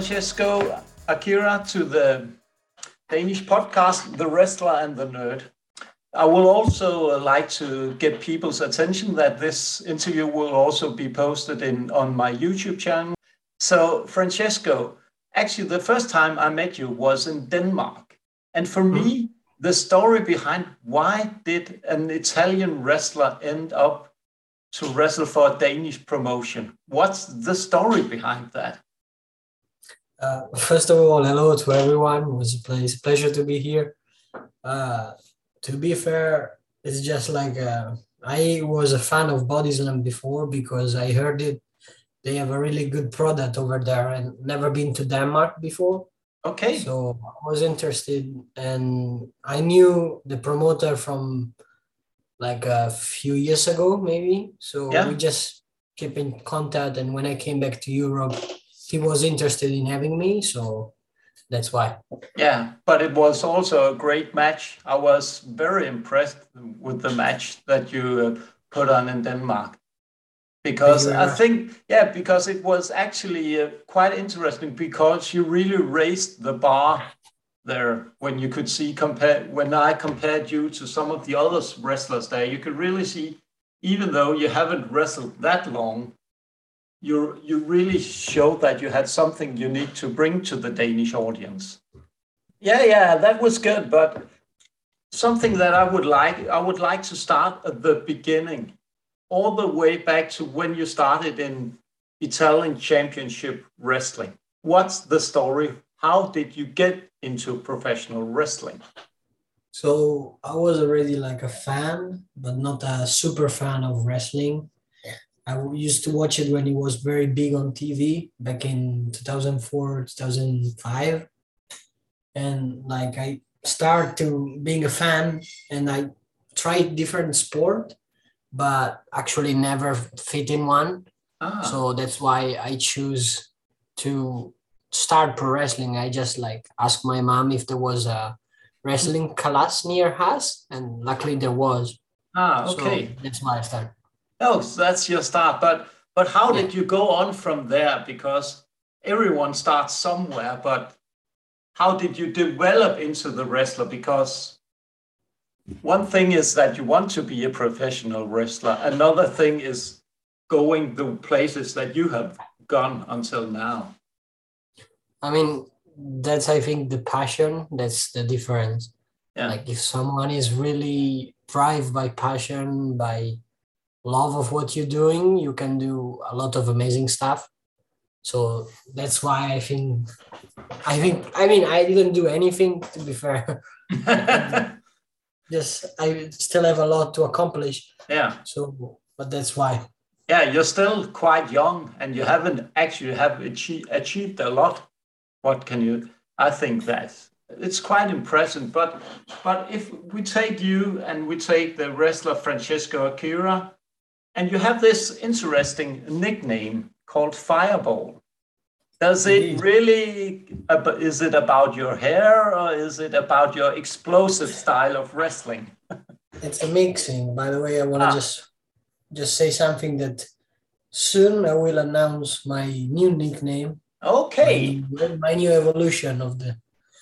Francesco Akira to the Danish podcast, The Wrestler and the Nerd. I will also like to get people's attention that this interview will also be posted in on my YouTube channel. So, Francesco, actually, the first time I met you was in Denmark. And for mm-hmm. me, the story behind why did an Italian wrestler end up to wrestle for a Danish promotion? What's the story behind that? Uh, first of all, hello to everyone. It was a pleasure to be here. Uh, to be fair, it's just like uh, I was a fan of Bodyslam before because I heard it. They have a really good product over there and never been to Denmark before. Okay. So I was interested and I knew the promoter from like a few years ago, maybe. So yeah. we just keep in contact. And when I came back to Europe, he was interested in having me. So that's why. Yeah, but it was also a great match. I was very impressed with the match that you uh, put on in Denmark. Because I think, yeah, because it was actually uh, quite interesting because you really raised the bar there when you could see compare when I compared you to some of the other wrestlers there, you could really see, even though you haven't wrestled that long, you you really showed that you had something unique to bring to the Danish audience. Yeah, yeah, that was good. But something that I would like, I would like to start at the beginning, all the way back to when you started in Italian Championship Wrestling. What's the story? How did you get into professional wrestling? So I was already like a fan, but not a super fan of wrestling. I used to watch it when it was very big on TV back in 2004, 2005. And like I start to being a fan and I tried different sport, but actually never fit in one. Ah. So that's why I choose to start pro wrestling. I just like asked my mom if there was a wrestling class near us, and luckily there was. Ah, okay. So that's why I started. Oh, so that's your start. But but how yeah. did you go on from there? Because everyone starts somewhere, but how did you develop into the wrestler? Because one thing is that you want to be a professional wrestler. Another thing is going the places that you have gone until now. I mean, that's I think the passion. That's the difference. Yeah. Like if someone is really drive by passion, by love of what you're doing, you can do a lot of amazing stuff. So that's why I think I think I mean I didn't do anything to be fair. Just I still have a lot to accomplish. Yeah. So but that's why. Yeah, you're still quite young and you haven't actually have achieved, achieved a lot. What can you I think that it's quite impressive. But but if we take you and we take the wrestler Francesco Akira, and you have this interesting nickname called Fireball. Does it really, is it about your hair or is it about your explosive style of wrestling? it's a mixing. By the way, I want to ah. just just say something that soon I will announce my new nickname. Okay. My, my new evolution of the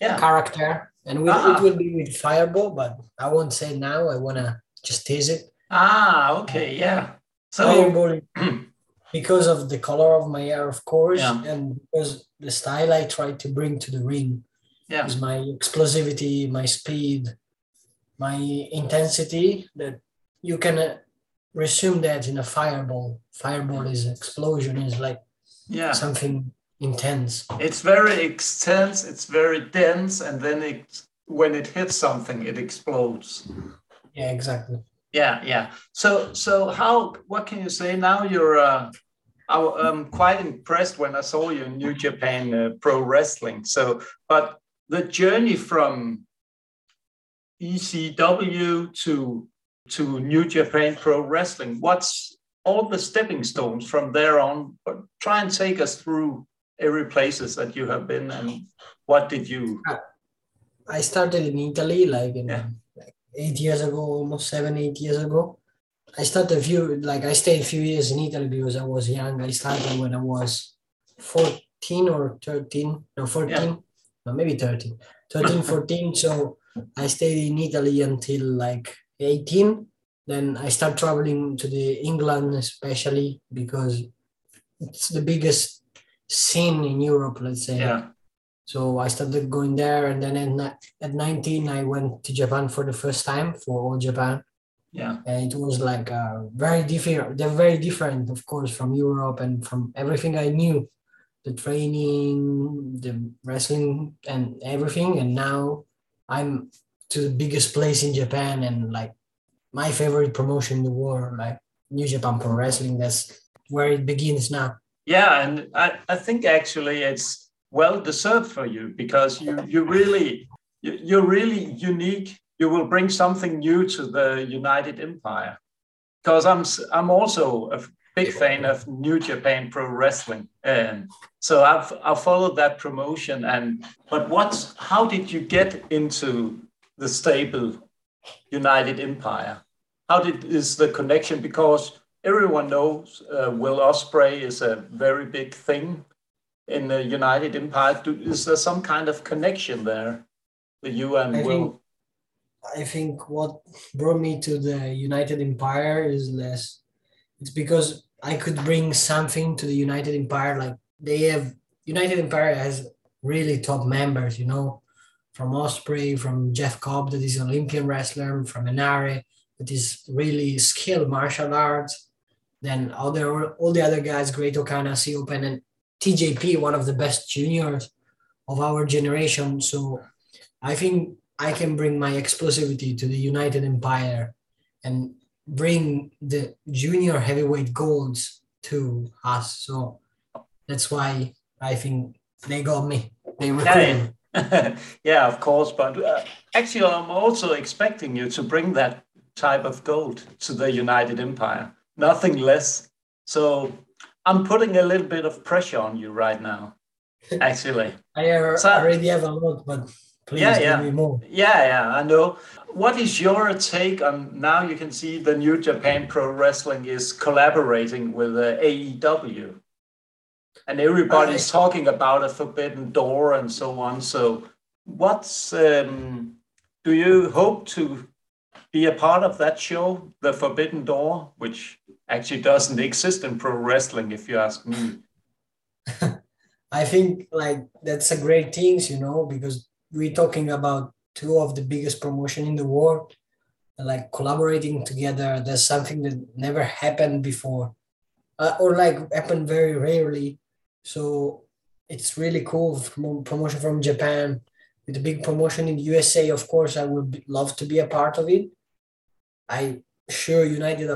yeah. character. And we, ah. it will be with Fireball, but I won't say now. I want to just tease it. Ah, okay, yeah. So Fireball, because of the color of my hair, of course, yeah. and because the style I try to bring to the ring yeah. is my explosivity, my speed, my intensity. That you can uh, resume that in a fireball. Fireball is explosion, is like yeah something intense. It's very intense. It's very dense, and then it when it hits something, it explodes. Yeah, exactly yeah yeah. So so how what can you say? Now you're uh i'm quite impressed when i saw you in new japan uh, pro wrestling. So but the journey from ICW to to new japan pro wrestling what's all the stepping stones from there on? But try and take us through every places that you have been and what did you i started in italy like in yeah eight years ago, almost seven, eight years ago. I started a few, like I stayed a few years in Italy because I was young. I started when I was 14 14 or 13, no, 14, yeah. no, maybe 13, 13, 14. so I stayed in Italy until like 18. Then I start traveling to the England, especially because it's the biggest scene in Europe, let's say. Yeah. So I started going there, and then at, at 19, I went to Japan for the first time for all Japan. Yeah. And it was like uh, very different. They're very different, of course, from Europe and from everything I knew the training, the wrestling, and everything. And now I'm to the biggest place in Japan and like my favorite promotion in the world, like New Japan Pro Wrestling. That's where it begins now. Yeah, and I, I think actually it's well deserved for you because you you really you're really unique. You will bring something new to the United Empire. Because I'm I'm also a big fan of New Japan Pro Wrestling, and so I've I've followed that promotion. And but what's how did you get into the stable United Empire? How did is the connection? Because everyone knows uh, Will Ospreay is a very big thing in the United Empire. Do, is there some kind of connection there, the and I Will? Think, I think what brought me to the United Empire is less. It's because I could bring something to the United Empire. Like they have United Empire has really top members, you know, from Ospreay, from Jeff Cobb, that is an Olympian wrestler, from Henare, that is really skilled martial arts. Then all the all the other guys, Great-O-Khan, Aussie Open, and TJP, one of the best juniors of our generation. So I think I can bring my explosivity to the United Empire and bring the junior heavyweight golds to us. So that's why I think they got me. They recruited yeah, yeah, of course. But uh, actually, I'm also expecting you to bring that type of gold to the United Empire, nothing less. So I'm putting a little bit of pressure on you right now, actually. I already have a lot, but please yeah, yeah. give me more. Yeah, yeah, I know. What is your take on now? You can see the New Japan Pro Wrestling is collaborating with uh, AEW, and everybody's talking about a forbidden door and so on. So, what's um, do you hope to be a part of that show, The Forbidden Door, which actually doesn't exist in pro wrestling, if you ask me. I think like that's a great thing, you know, because we're talking about two of the biggest promotion in the world, like collaborating together. That's something that never happened before, uh, or like happened very rarely. So it's really cool promotion from Japan with a big promotion in the USA. Of course, I would love to be a part of it. I sure United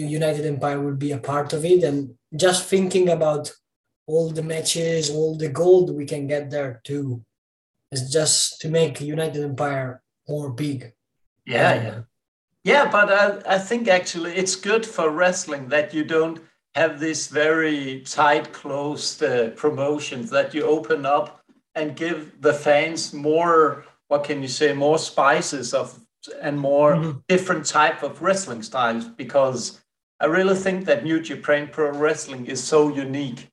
United Empire will be a part of it, and just thinking about all the matches, all the gold we can get there too, is just to make United Empire more big. Yeah, yeah, yeah. But I, I think actually it's good for wrestling that you don't have this very tight, closed uh, promotions that you open up and give the fans more. What can you say? More spices of and more mm-hmm. different type of wrestling styles because I really think that New Japan Pro Wrestling is so unique.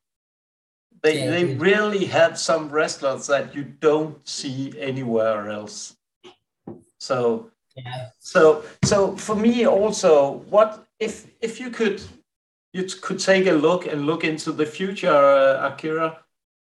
They yeah, they really have some wrestlers that you don't see anywhere else. So yeah. so so for me also, what if if you could you could take a look and look into the future, uh, Akira,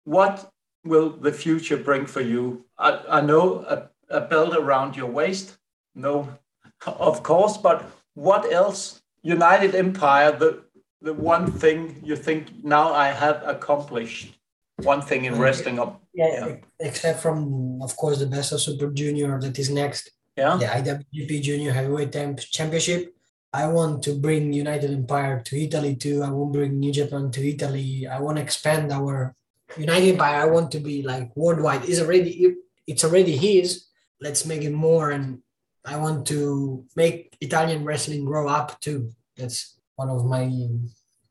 what will the future bring for you? I, I know a, a belt around your waist, no, of course, but what else? United Empire, the the one thing you think now I have accomplished, one thing in wrestling up. Yeah, yeah, except from of course the best of Super Junior that is next. Yeah. The IWGP Junior Heavyweight Championship. I want to bring United Empire to Italy too. I want to bring New Japan to Italy. I want to expand our United Empire. I want to be like worldwide. It's already it's already his. Let's make it more and I want to make Italian wrestling grow up too. That's one of my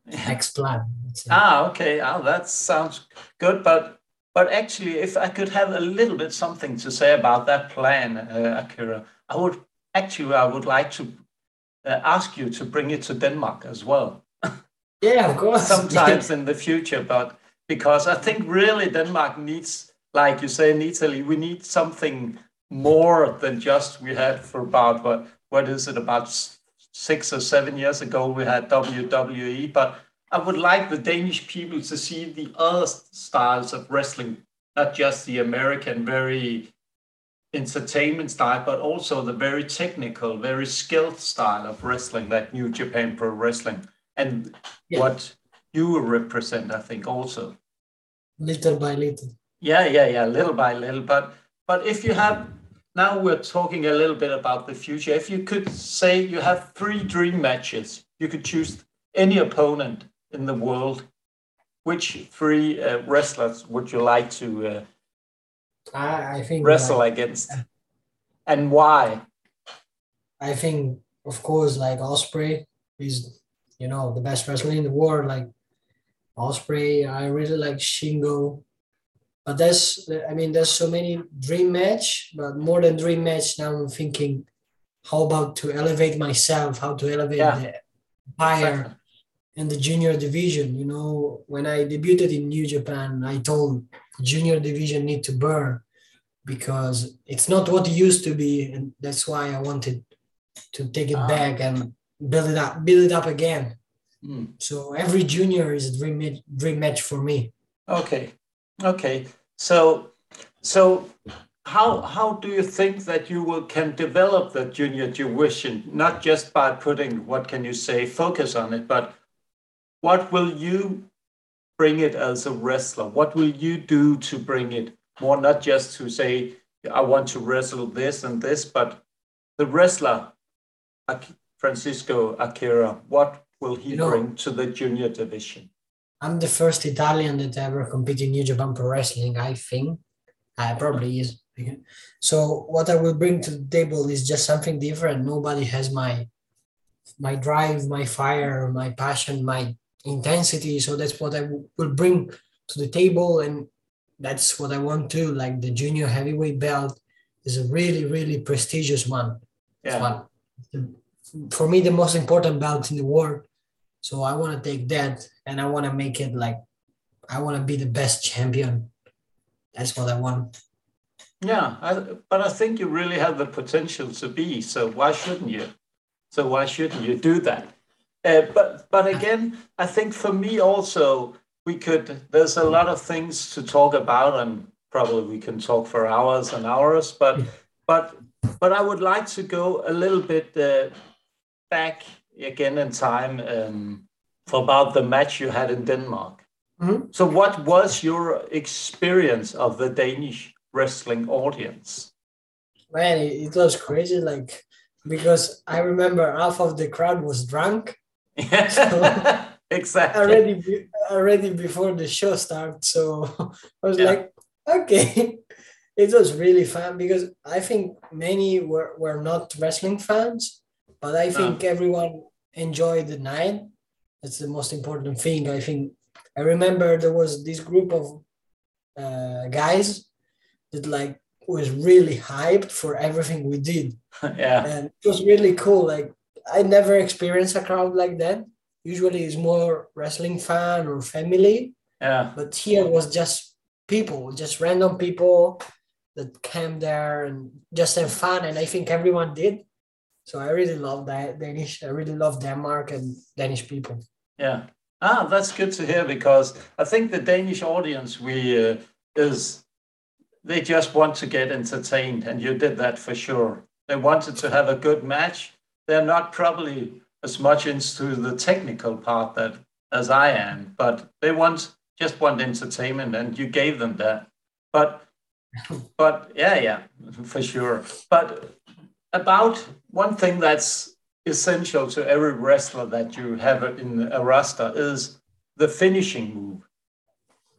next plan. Ah, okay. Oh, that sounds good. But but actually, if I could have a little bit something to say about that plan, uh, Akira, I would actually I would like to uh, ask you to bring it to Denmark as well. Yeah, of course. Sometimes in the future, but because I think really Denmark needs, like you say in Italy, we need something more than just we had for about what what is it about six or seven years ago we had WWE, but I would like the Danish people to see the other styles of wrestling, not just the American very entertainment style, but also the very technical, very skilled style of wrestling that New Japan Pro Wrestling and yeah. what you represent, I think, also. Little by little. Yeah, yeah, yeah, little by little. But but if you have now we're talking a little bit about the future. If you could say you have three dream matches, you could choose any opponent in the world. Which three uh, wrestlers would you like to uh, I, I think wrestle like, against, and why? I think, of course, like Ospreay is, you know, the best wrestler in the world. Like Ospreay, I really like Shingo. But there's, I mean, there's so many dream match, but more than dream match. Now I'm thinking, how about to elevate myself? How to elevate yeah. the exactly. in the junior division? You know, when I debuted in New Japan, I told junior division need to burn because it's not what it used to be, and that's why I wanted to take it uh, back and build it up, build it up again. Mm. So every junior is a dream dream match for me. Okay, okay. So, so how how do you think that you will can develop the junior division not just by putting what can you say focus on it, but what will you bring it as a wrestler? What will you do to bring it more, not just to say, I want to wrestle this and this, but the wrestler, Francesco Akira, what will he you know, bring to the junior division? I'm the first Italian that ever competed in New Japan Pro Wrestling, I think. I probably is. So what I will bring to the table is just something different. Nobody has my my drive, my fire, my passion, my intensity. So that's what I will bring to the table, and that's what I want to. Like the junior heavyweight belt is a really, really prestigious one. Yeah. One. For me, the most important belt in the world. So I want to take that, and I want to make it like I want to be the best champion. That's what I want. Yeah, I, but I think you really have the potential to be. So why shouldn't you? So why shouldn't you do that? Uh, but but again, I think for me also we could. There's a lot of things to talk about, and probably we can talk for hours and hours. But but but I would like to go a little bit uh, back again in time um, for about the match you had in Denmark. Mm-hmm. So, what was your experience of the Danish wrestling audience? Man, it was crazy. Like because I remember half of the crowd was drunk so exactly. Already, already before the show starts. So I was yeah. like, okay. It was really fun because I think many were, were not wrestling fans, but I think no. everyone enjoyed the night. That's the most important thing. I think I remember there was this group of uh, guys that like was really hyped for everything we did. yeah. And it was really cool. Like I never experienced a crowd like that. Usually it's more wrestling fan or family. Yeah. But here was just people, just random people that came there and just have fun. And I think everyone did. So I really love that Danish. I really love Denmark and Danish people. Yeah. Ah, that's good to hear because I think the Danish audience we uh, is they just want to get entertained, and you did that for sure. They wanted to have a good match, they're not probably as much into the technical part that as I am, but they want just want entertainment, and you gave them that. But but yeah, yeah, for sure. But about one thing that's essential to every wrestler that you have in a roster is the finishing move.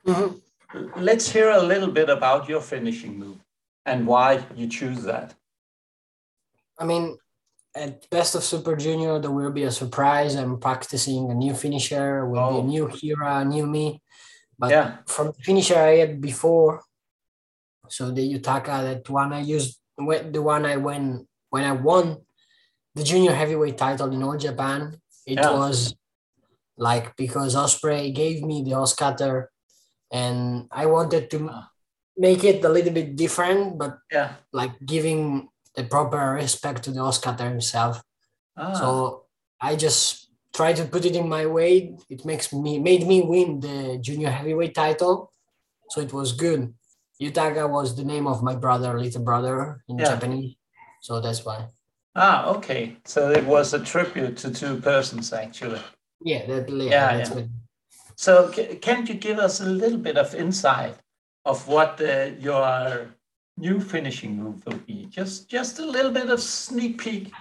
Mm-hmm. Let's hear a little bit about your finishing move and why you choose that. I mean, at Best of Super Junior, there will be a surprise. I'm practicing a new finisher, will oh. be a oh. new Hira, new me. But yeah. from the finisher I had before, so the Yutaka, that one I used, the one I went when I won the junior heavyweight title in all Japan, it yeah. was like because Ospreay gave me the OsCutter and I wanted to ah. make it a little bit different, but yeah, like giving the proper respect to the Oscar himself. Ah. So I just try to put it in my way. It makes me made me win the junior heavyweight title, so it was good. Yutaka was the name of my brother, little brother in yeah. Japanese, so that's why. Ah, okay. So it was a tribute to two persons, actually. Yeah, that, yeah, yeah. yeah. So can you give us a little bit of insight of what uh, your new finishing move will be? Just just a little bit of sneak peek.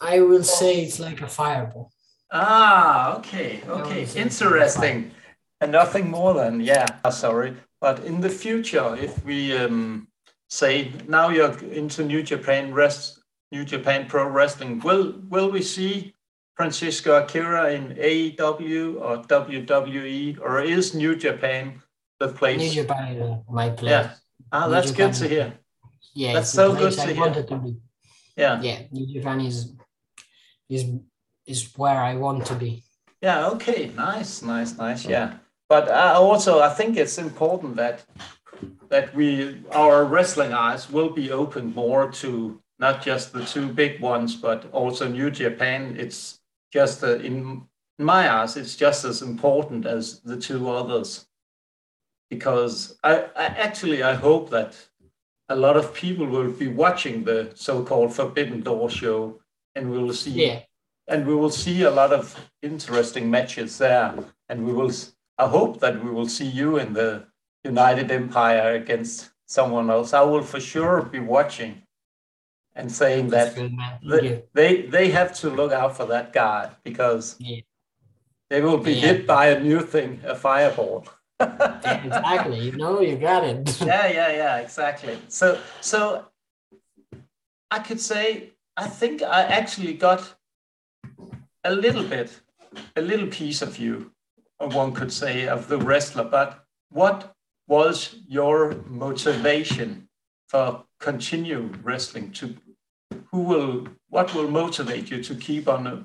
I will say it's like a fireball. Ah, okay, okay, interesting. And nothing more than yeah. Sorry, but in the future, if we um, say now you're into New Japan Rest, New Japan Pro Wrestling, will will we see Francesco Akira in AEW or WWE, or is New Japan the place? New Japan is my place. Yeah. Ah, New that's Japan good to hear. Yeah, that's so good to I hear. To be. Yeah. Yeah, New Japan is is is where I want to be. Yeah. Okay. Nice. Nice. Nice. Yeah. But uh, also, I think it's important that that we our wrestling eyes will be open more to not just the two big ones, but also New Japan. It's just uh, in my eyes, it's just as important as the two others. Because I, I actually I hope that a lot of people will be watching the so-called Forbidden Door show, and we will see yeah. and we will see a lot of interesting matches there. And we will I hope that we will see you in the United Empire against someone else. I will for sure be watching and saying that they, they, they have to look out for that guy because yeah. they will be yeah. hit by a new thing, a fireball. exactly. You know, you got it. yeah, yeah, yeah, exactly. So, so I could say I think I actually got a little bit, a little piece of you, one could say, of the wrestler. But what was your motivation for continue wrestling to who will what will motivate you to keep on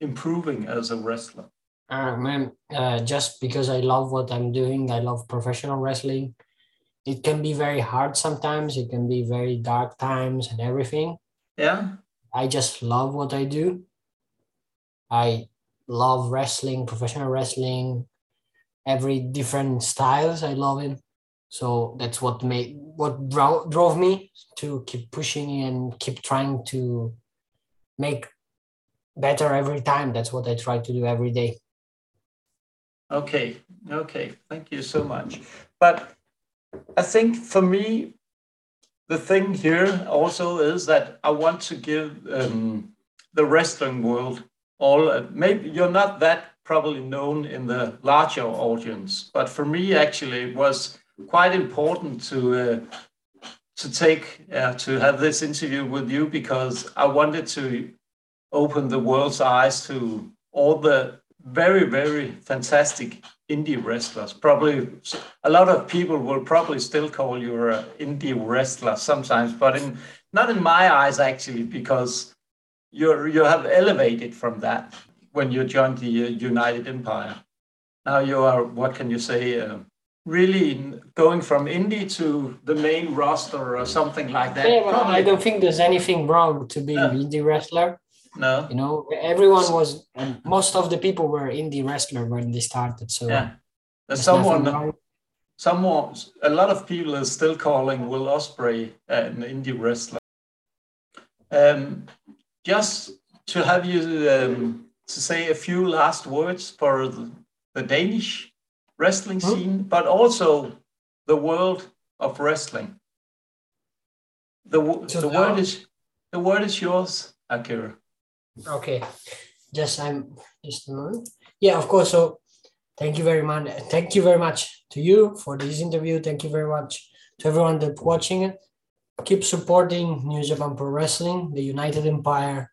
improving as a wrestler? Uh, man uh, just because i love what i'm doing i love professional wrestling. It can be very hard sometimes it can be very dark times and everything. Yeah. I just love what i do. I love wrestling professional wrestling every different styles i love it so that's what made what dro- drove me to keep pushing and keep trying to make better every time. That's what i try to do every day. Okay. Okay. Thank you so much. But i think for me the thing here also is that i want to give um, the wrestling world all uh, maybe you're not that probably known in the larger audience but for me actually it was quite important to uh, to take uh, to have this interview with you because I wanted to open the world's eyes to all the very very fantastic indie wrestlers. Probably a lot of people will probably still call you an indie wrestler sometimes, but in not in my eyes actually because you you have elevated from that when you joined the United Empire. Now you are what can you say? Uh, really going from indie to the main roster or something like that. Yeah, well, I don't think there's anything wrong to be an indie wrestler. No. You know, everyone was, most of the people were indie wrestler when they started. So yeah, there's someone, someone, a lot of people are still calling Will Ospreay an indie wrestler. Um, just to have you um, to say a few last words for the, the Danish wrestling scene, but also the world of wrestling. The, so the word is the word is yours, Akira. Okay, just I'm just a moment. Yeah, of course. So thank you very much. Thank you very much to you for this interview. Thank you very much to everyone that's watching it. Keep supporting New Japan Pro Wrestling, the United Empire.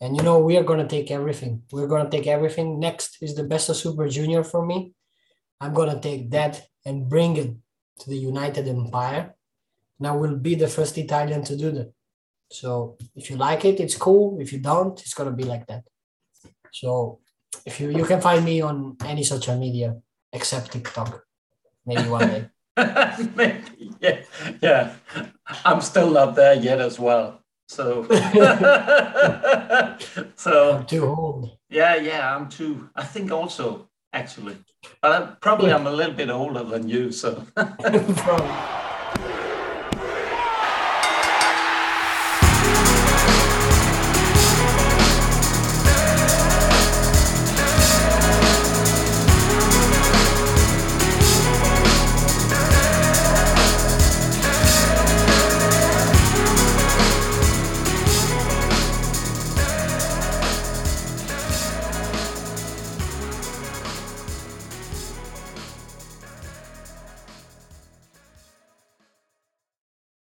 And you know, we are gonna take everything. We're gonna take everything. Next is the best of Super Junior for me. I'm going to take that and bring it to the United Empire. And I will be the first Italian to do that. So if you like it, it's cool. If you don't, it's going to be like that. So if you, you can find me on any social media except TikTok. maybe one day. maybe, yeah, yeah. I'm still not there yet as well. So, so I'm too old. Yeah, yeah, I'm too. I think also actually, but I'm, probably I'm a little bit older than you. So.